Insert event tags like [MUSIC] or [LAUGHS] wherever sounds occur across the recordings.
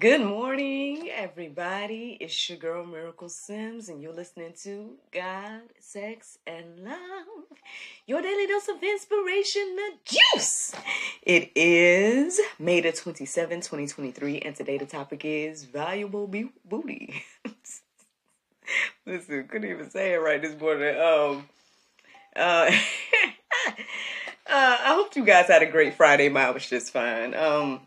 Good morning, everybody. It's your girl Miracle Sims, and you're listening to God, Sex, and Love. Your daily dose of inspiration, the juice. It is May the 27th, 2023, and today the topic is valuable be- booty. [LAUGHS] Listen, couldn't even say it right this morning. Um, uh, [LAUGHS] uh, I hope you guys had a great Friday. Mine was just fine. Um,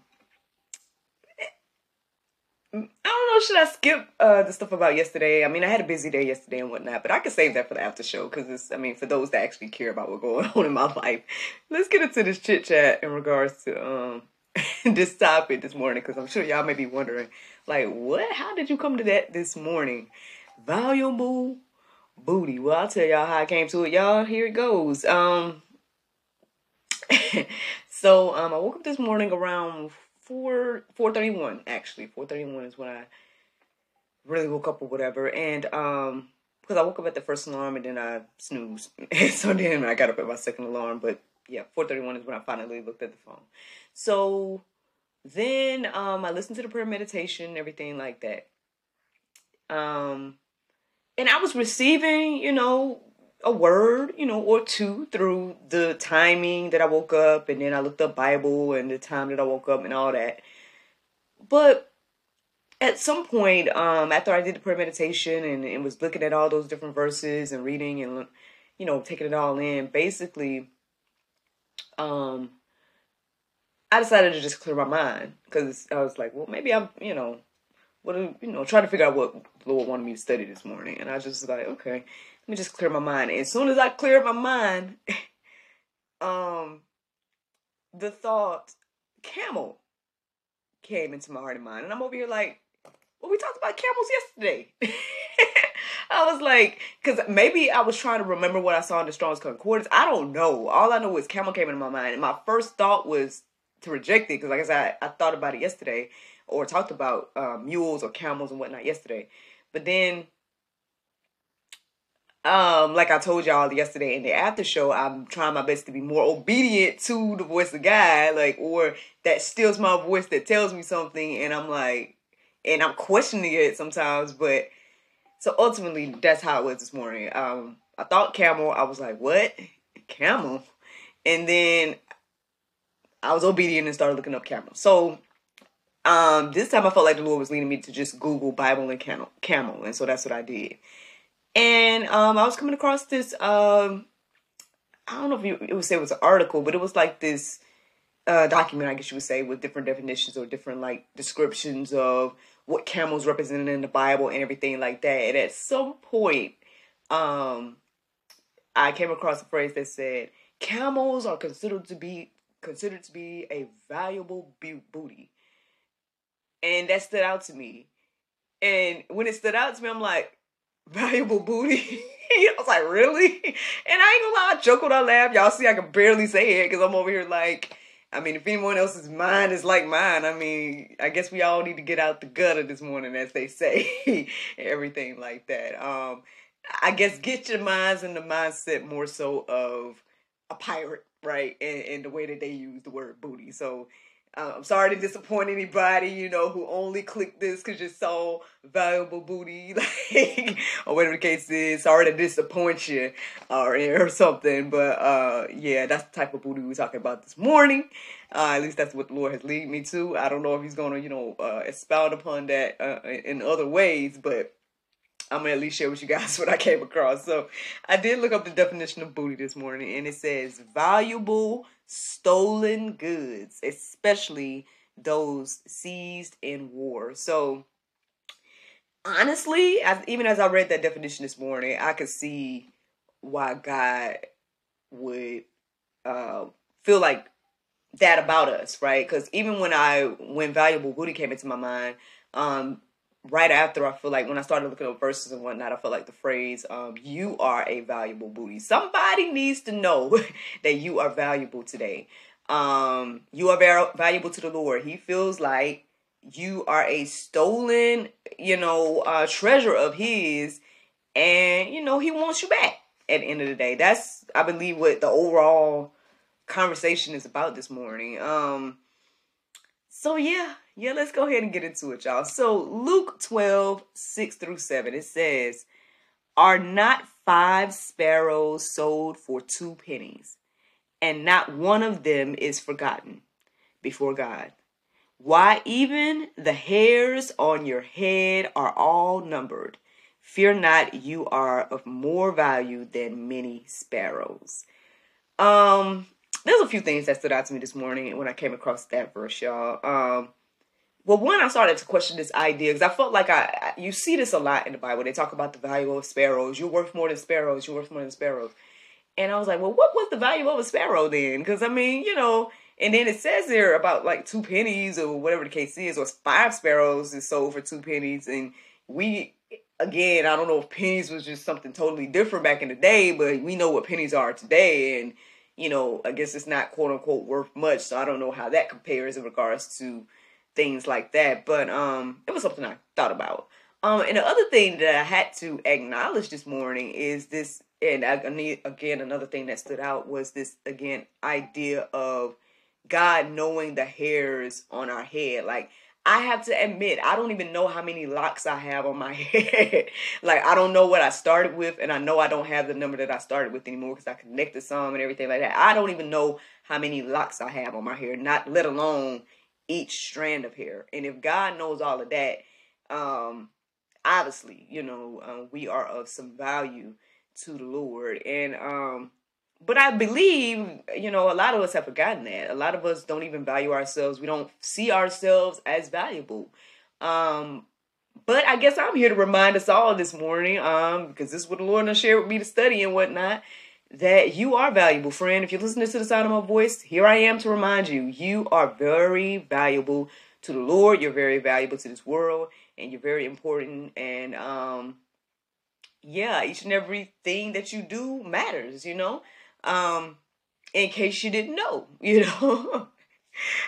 I don't know. Should I skip uh, the stuff about yesterday? I mean, I had a busy day yesterday and whatnot, but I could save that for the after show because it's. I mean, for those that actually care about what's going [LAUGHS] on in my life, let's get into this chit chat in regards to um [LAUGHS] this topic this morning because I'm sure y'all may be wondering, like, what? How did you come to that this morning? Valuable booty. Well, I'll tell y'all how I came to it, y'all. Here it goes. Um. [LAUGHS] so um, I woke up this morning around four four thirty one actually. four thirty one is when I really woke up or whatever. And um because I woke up at the first alarm and then I snoozed. [LAUGHS] So then I got up at my second alarm. But yeah four thirty one is when I finally looked at the phone. So then um I listened to the prayer meditation and everything like that. Um and I was receiving you know a word, you know, or two through the timing that I woke up and then I looked up Bible and the time that I woke up and all that. But at some point, um, after I did the prayer meditation and, and was looking at all those different verses and reading and you know, taking it all in, basically, um, I decided to just clear my mind because I was like, well, maybe I'm, you know, what, you know, trying to figure out what Lord wanted me to study this morning, and I just was like, okay, let me just clear my mind. And as soon as I cleared my mind, [LAUGHS] um, the thought camel came into my heart and mind. And I'm over here like, well, we talked about camels yesterday. [LAUGHS] I was like, because maybe I was trying to remember what I saw in the Strong's Concordance. I don't know. All I know is camel came into my mind. And my first thought was to reject it because, like I said, I, I, thought about it yesterday or talked about um, mules or camels and whatnot yesterday. But then um, like I told y'all yesterday in the after show, I'm trying my best to be more obedient to the voice of God, like, or that steals my voice that tells me something, and I'm like, and I'm questioning it sometimes, but so ultimately, that's how it was this morning. Um, I thought camel, I was like, what? Camel? And then I was obedient and started looking up camel. So, um, this time I felt like the Lord was leading me to just Google Bible and camel, camel, and so that's what I did and um, I was coming across this. Um, I don't know if you, it would say it was an article, but it was like this uh, document, I guess you would say, with different definitions or different like descriptions of what camels represented in the Bible and everything like that. And at some point, um, I came across a phrase that said, "Camels are considered to be considered to be a valuable booty," and that stood out to me. And when it stood out to me, I'm like, valuable booty. [LAUGHS] I was like, really? And I ain't gonna lie, I when I laugh. Y'all see, I can barely say it because I'm over here like, I mean, if anyone else's mind is like mine, I mean, I guess we all need to get out the gutter this morning, as they say, [LAUGHS] everything like that. Um, I guess get your minds in the mindset more so of a pirate, right? And, and the way that they use the word booty. So uh, I'm sorry to disappoint anybody, you know, who only clicked this because you saw valuable booty, [LAUGHS] like, or whatever the case is. Sorry to disappoint you, or or something. But uh, yeah, that's the type of booty we're talking about this morning. Uh, at least that's what the Lord has led me to. I don't know if He's gonna, you know, uh, expound upon that uh, in other ways, but I'm gonna at least share with you guys [LAUGHS] what I came across. So I did look up the definition of booty this morning, and it says valuable stolen goods, especially those seized in war. So, honestly, even as I read that definition this morning, I could see why God would uh, feel like that about us, right? Because even when I when valuable booty came into my mind, um, right after I feel like when I started looking up verses and whatnot, I felt like the phrase um, "you are a valuable booty." Somebody needs to know [LAUGHS] that you are valuable today. Um, you are very valuable to the Lord. He feels like you are a stolen, you know, uh, treasure of His, and you know He wants you back. At the end of the day, that's I believe what the overall conversation is about this morning. Um, so yeah, yeah, let's go ahead and get into it, y'all. So Luke 12, 6 through 7, it says, Are not five sparrows sold for two pennies, and not one of them is forgotten before God? Why, even the hairs on your head are all numbered. Fear not, you are of more value than many sparrows. Um, there's a few things that stood out to me this morning when I came across that verse, y'all. Um, well, one, I started to question this idea because I felt like I, you see this a lot in the Bible. They talk about the value of sparrows. You're worth more than sparrows. You're worth more than sparrows. And I was like, well, what was the value of a sparrow then? Because I mean, you know, and then it says there about like two pennies or whatever the case is, or five sparrows is sold for two pennies. And we, again, I don't know if pennies was just something totally different back in the day, but we know what pennies are today. And, you know, I guess it's not quote unquote worth much. So I don't know how that compares in regards to things like that. But um, it was something I thought about. Um, and the other thing that I had to acknowledge this morning is this, and I, again, another thing that stood out was this again idea of God knowing the hairs on our head. Like I have to admit, I don't even know how many locks I have on my [LAUGHS] head. like I don't know what I started with, and I know I don't have the number that I started with anymore because I connected some and everything like that. I don't even know how many locks I have on my hair, not let alone each strand of hair. And if God knows all of that, um, obviously, you know, uh, we are of some value to the Lord. And um, but I believe, you know, a lot of us have forgotten that. A lot of us don't even value ourselves. We don't see ourselves as valuable. Um, but I guess I'm here to remind us all this morning, um, because this is what the Lord has shared with me to study and whatnot that you are valuable, friend. If you're listening to the sound of my voice, here I am to remind you you are very valuable to the Lord. You're very valuable to this world, and you're very important. And um, yeah, each and everything that you do matters, you know. Um, in case you didn't know, [LAUGHS] you know.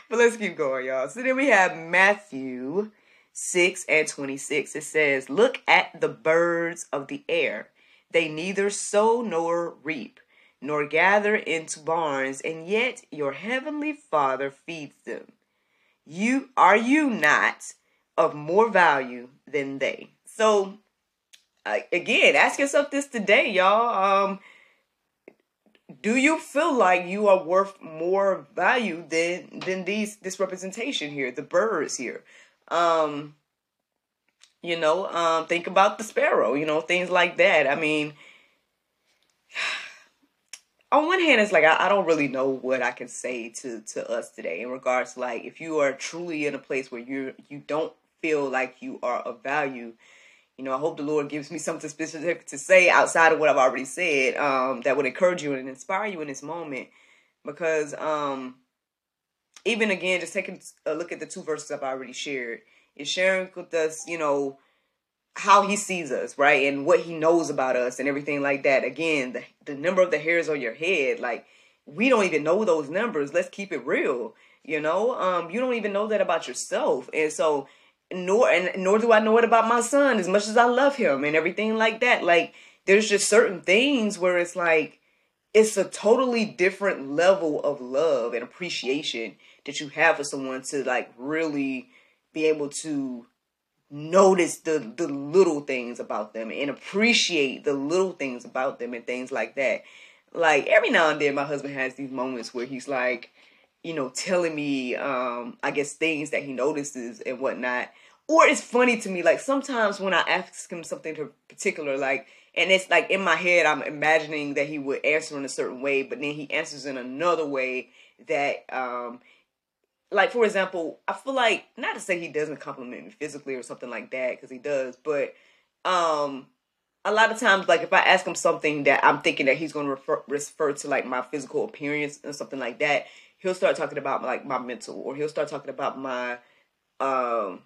but let's keep going, y'all. So then we have Matthew 6 and 26. It says, Look at the birds of the air they neither sow nor reap, nor gather into barns, and yet your heavenly Father feeds them. You are you not of more value than they? So uh, again, ask yourself this today, y'all. Um, do you feel like you are worth more value than than these this representation here, the birds here? Um, you know, um, think about the sparrow, you know, things like that. I mean, [SIGHS] on one hand, it's like I, I, don't really know what I can say to to us today in regards to like if you are truly in a place where you you don't feel like you are of value. You know, I hope the Lord gives me [LAUGHS] something specific to say outside of what I've already said um, that would encourage you and inspire you in this moment. Because um, even again, just taking a look at the two verses I've already shared, is sharing with us, you know, how he sees us, right? And what he knows about us and everything like that. Again, the, the number of the hairs on your head, like we don't even know those numbers. Let's keep it real. You know, um, you don't even know that about yourself. And so nor and nor do I know it about my son as much as I love him and everything like that. Like there's just certain things where it's like it's a totally different level of love and appreciation that you have for someone to like really be able to notice the the little things about them and appreciate the little things about them and things like that. Like every now and then my husband has these moments where he's like, you know, telling me um I guess things that he notices and whatnot. Or it's funny to me, like sometimes when I ask him something particular, like and it's like in my head I'm imagining that he would answer in a certain way, but then he answers in another way that um like for example, I feel like not to say he doesn't compliment me physically or something like that because he does, but um a lot of times, like if I ask him something that I'm thinking that he's going to refer, refer to like my physical appearance or something like that, he'll start talking about like my mental, or he'll start talking about my, um,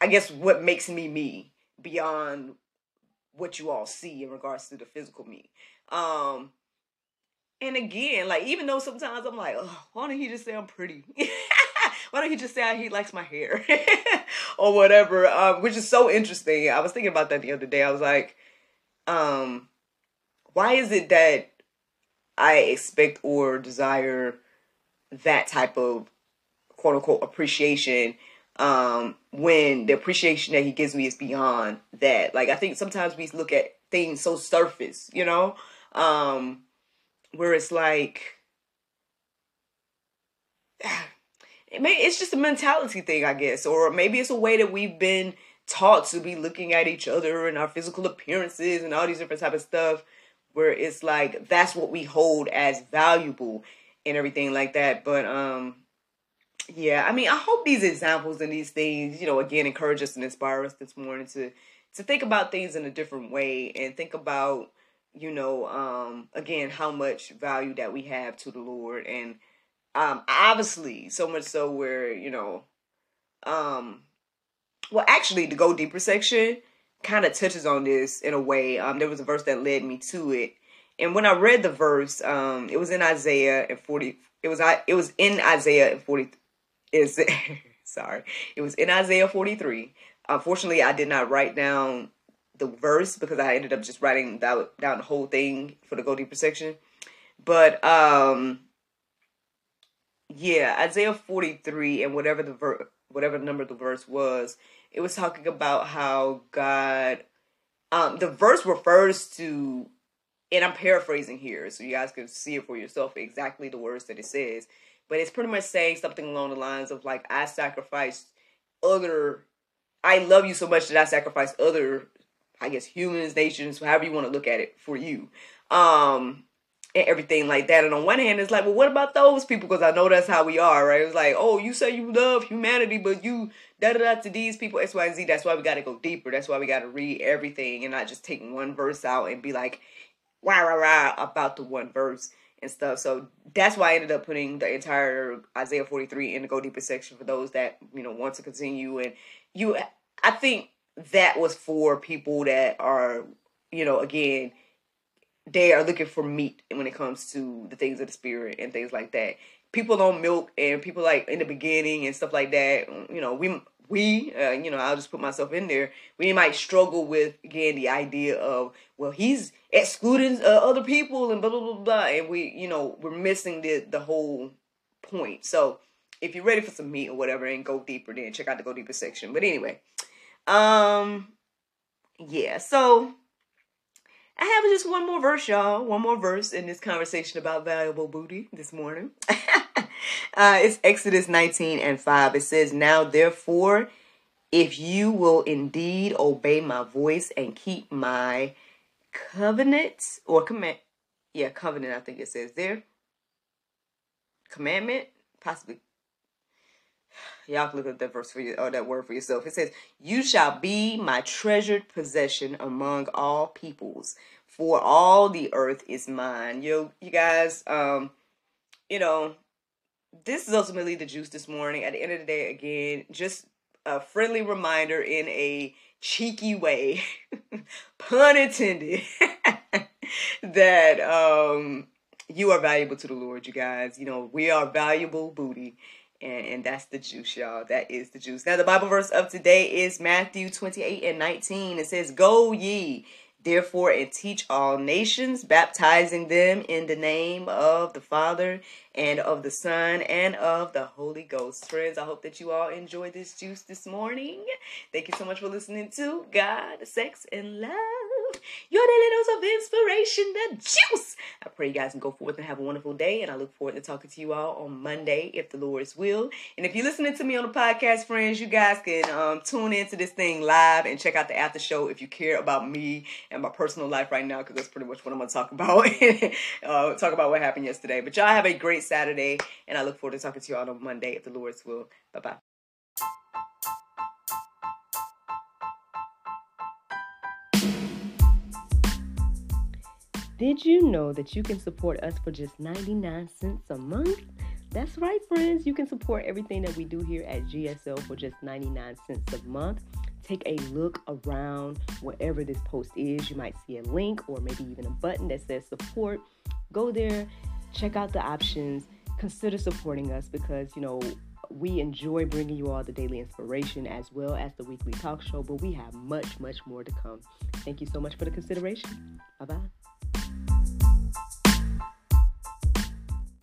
I guess what makes me me beyond what you all see in regards to the physical me. Um, and again, like even though sometimes I'm like, oh, why don't he just say I'm pretty? [LAUGHS] why don't he just say he likes my hair [LAUGHS] or whatever? Um, which is so interesting. I was thinking about that the other day. I was like, um, why is it that I expect or desire that type of quote unquote appreciation um, when the appreciation that he gives me is beyond that. Like I think sometimes we look at things so surface, you know, um, where it's like it [SIGHS] may, it's just a mentality thing, I guess, or maybe it's a way that we've been taught to be looking at each other and our physical appearances and all these different type of stuff where it's like that's what we hold as valuable and everything like that. But um yeah i mean i hope these examples and these things you know again encourage us and inspire us this morning to to think about things in a different way and think about you know um again how much value that we have to the lord and um, obviously, so much so where, you know, um, well, actually, the Go Deeper section kind of touches on this in a way. Um, there was a verse that led me to it. And when I read the verse, um, it was in Isaiah and 40, it was, I, it was in Isaiah and 40, is [LAUGHS] sorry, it was in Isaiah 43. Unfortunately, I did not write down the verse because I ended up just writing down, down the whole thing for the Go Deeper section. But, um, yeah, Isaiah 43 and whatever the ver- whatever number the verse was, it was talking about how God um the verse refers to and I'm paraphrasing here so you guys can see it for yourself exactly the words that it says, but it's pretty much saying something along the lines of like I sacrificed other I love you so much that I sacrificed other I guess humans, nations, however you want to look at it for you. Um and everything like that. And on one hand, it's like, well, what about those people? Because I know that's how we are, right? It's like, oh, you say you love humanity, but you da da da to these people, X, Y, and Z. That's why we got to go deeper. That's why we got to read everything and not just take one verse out and be like, rah rah rah about the one verse and stuff. So that's why I ended up putting the entire Isaiah 43 in the Go Deeper section for those that, you know, want to continue. And you, I think that was for people that are, you know, again, they are looking for meat when it comes to the things of the spirit and things like that. People on milk and people like in the beginning and stuff like that. You know, we we uh, you know I'll just put myself in there. We might struggle with again the idea of well he's excluding uh, other people and blah blah blah blah, and we you know we're missing the the whole point. So if you're ready for some meat or whatever and go deeper, then check out the go deeper section. But anyway, um, yeah. So I have just one more verse, y'all. One more verse in this conversation about valuable booty this morning. [LAUGHS] uh, it's Exodus 19 and 5. It says, Now therefore, if you will indeed obey my voice and keep my covenant or command, yeah, covenant, I think it says there. Commandment, possibly Y'all can look up that verse for you or that word for yourself. It says, You shall be my treasured possession among all peoples, for all the earth is mine. You you guys, um, you know, this is ultimately the juice this morning. At the end of the day, again, just a friendly reminder in a cheeky way, [LAUGHS] pun intended, [LAUGHS] that um you are valuable to the Lord, you guys. You know, we are valuable booty. And, and that's the juice, y'all. That is the juice. Now, the Bible verse of today is Matthew 28 and 19. It says, Go ye therefore and teach all nations, baptizing them in the name of the Father and of the Son and of the Holy Ghost. Friends, I hope that you all enjoyed this juice this morning. Thank you so much for listening to God, Sex, and Love your daily dose of inspiration, the juice. I pray you guys can go forth and have a wonderful day, and I look forward to talking to you all on Monday, if the Lord's will. And if you're listening to me on the podcast, friends, you guys can um, tune into this thing live and check out the after show if you care about me and my personal life right now, because that's pretty much what I'm going to talk about. [LAUGHS] uh, talk about what happened yesterday. But y'all have a great Saturday, and I look forward to talking to you all on Monday, if the Lord's will. Bye bye. Did you know that you can support us for just 99 cents a month? That's right, friends. You can support everything that we do here at GSL for just 99 cents a month. Take a look around wherever this post is. You might see a link or maybe even a button that says support. Go there, check out the options, consider supporting us because, you know, we enjoy bringing you all the daily inspiration as well as the weekly talk show, but we have much, much more to come. Thank you so much for the consideration. Bye bye.